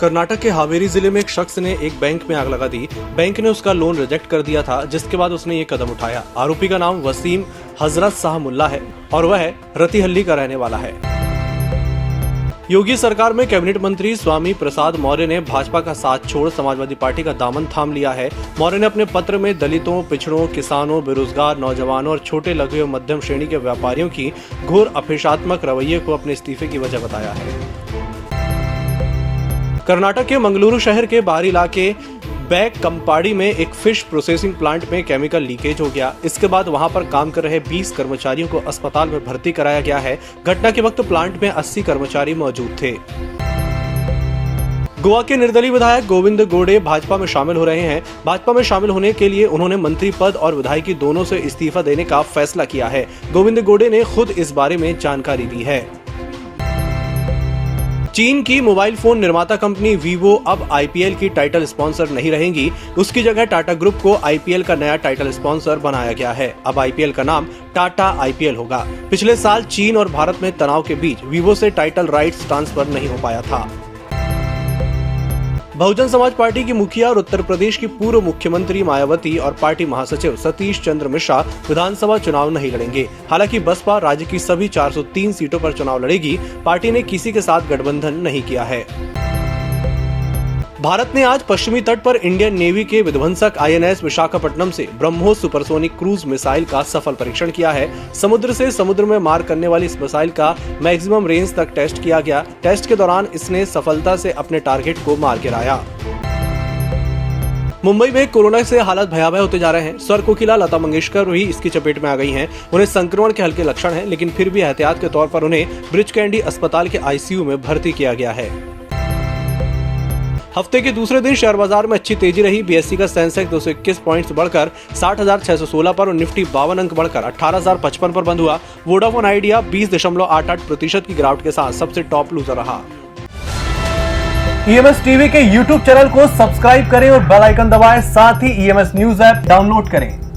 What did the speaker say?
कर्नाटक के हावेरी ज़िले में एक शख्स ने एक बैंक में आग लगा दी। बैंक ने उसका लोन रिजेक्ट कर दिया था, जिसके बाद उसने ये कदम उठाया। आरोपी का नाम वसीम हज़रत शाह मुल्ला है और वह रतिहल्ली का रहने वाला है। योगी सरकार में कैबिनेट मंत्री स्वामी प्रसाद मौर्य ने भाजपा का साथ छोड़ समाजवादी पार्टी का दामन थाम लिया है। मौर्य ने अपने पत्र में दलितों, पिछड़ों, किसानों, बेरोजगार, नौजवानों और छोटे, लघु एवं मध्यम श्रेणी के व्यापारियों की घोर अपेक्षात्मक रवैये को अपने इस्तीफे की वजह बताया है। कर्नाटक के मंगलुरु शहर के बाहरी इलाके बैक कंपाड़ी में एक फ़िश प्रोसेसिंग प्लांट में केमिकल लीकेज हो गया। इसके बाद वहाँ पर काम कर रहे 20 कर्मचारियों को अस्पताल में भर्ती कराया गया है। घटना के वक्त प्लांट में 80 कर्मचारी मौजूद थे। गोवा के निर्दलीय विधायक गोविंद गोडे भाजपा में शामिल हो रहे हैं। भाजपा में शामिल होने के लिए उन्होंने मंत्री पद और विधायकी दोनों से इस्तीफा देने का फैसला किया है। गोविंद गोडे ने खुद इस बारे में जानकारी दी है। चीन की मोबाइल फ़ोन निर्माता कंपनी वीवो अब आईपीएल की टाइटल स्पॉन्सर नहीं रहेंगी। उसकी जगह टाटा ग्रुप को आईपीएल का नया टाइटल स्पॉन्सर बनाया गया है। अब आईपीएल का नाम टाटा आईपीएल होगा। पिछले साल चीन और भारत में तनाव के बीच वीवो से टाइटल राइट्स ट्रांसफ़र नहीं हो पाया था। बहुजन समाज पार्टी की मुखिया और उत्तर प्रदेश की पूर्व मुख्यमंत्री मायावती और पार्टी महासचिव सतीश चंद्र मिश्रा विधानसभा चुनाव नहीं लड़ेंगे। हालाँकि बसपा राज्य की सभी 403 सीटों पर चुनाव लड़ेगी। पार्टी ने किसी के साथ गठबंधन नहीं किया है। भारत ने आज पश्चिमी तट पर इंडियन नेवी के विध्वंसक आईएनएस विशाखापट्टनम से ब्रह्मोस सुपरसोनिक क्रूज मिसाइल का सफल परीक्षण किया है। समुद्र से समुद्र में मार करने वाली इस मिसाइल का मैक्सिमम रेंज तक टेस्ट किया गया। टेस्ट के दौरान इसने सफलता से अपने टारगेट को मार गिराया। मुंबई में कोरोना से हालत भयावह होते जा रहे हैं। स्वर कोकिला लता मंगेशकर भी इसकी चपेट में आ गई हैं। उन्हें संक्रमण के हल्के लक्षण हैं, लेकिन फिर भी एहतियात के तौर पर उन्हें ब्रिज कैंडी अस्पताल के आईसीयू में भर्ती किया गया है। हफ़्ते के दूसरे दिन शेयर बाज़ार में अच्छी तेज़ी रही। बीएससी का सेंसेक्स दो पॉइंट्स बढ़कर साठ हज़ार छह सौ सोलह पर और निफ्टी बावन अंक बढ़कर अठारह हज़ार पचपन पर बंद हुआ। वोडाफोन आइडिया बीस दशमलव आठ आठ प्रतिशत की गिरावट के साथ सबसे टॉप लूजर रहा। ईएमएस टीवी के यूट्यूब चैनल को सब्सक्राइब करें और बेल आइकन दबाएँ। साथ ही ईएमएस न्यूज़ ऐप डाउनलोड करें।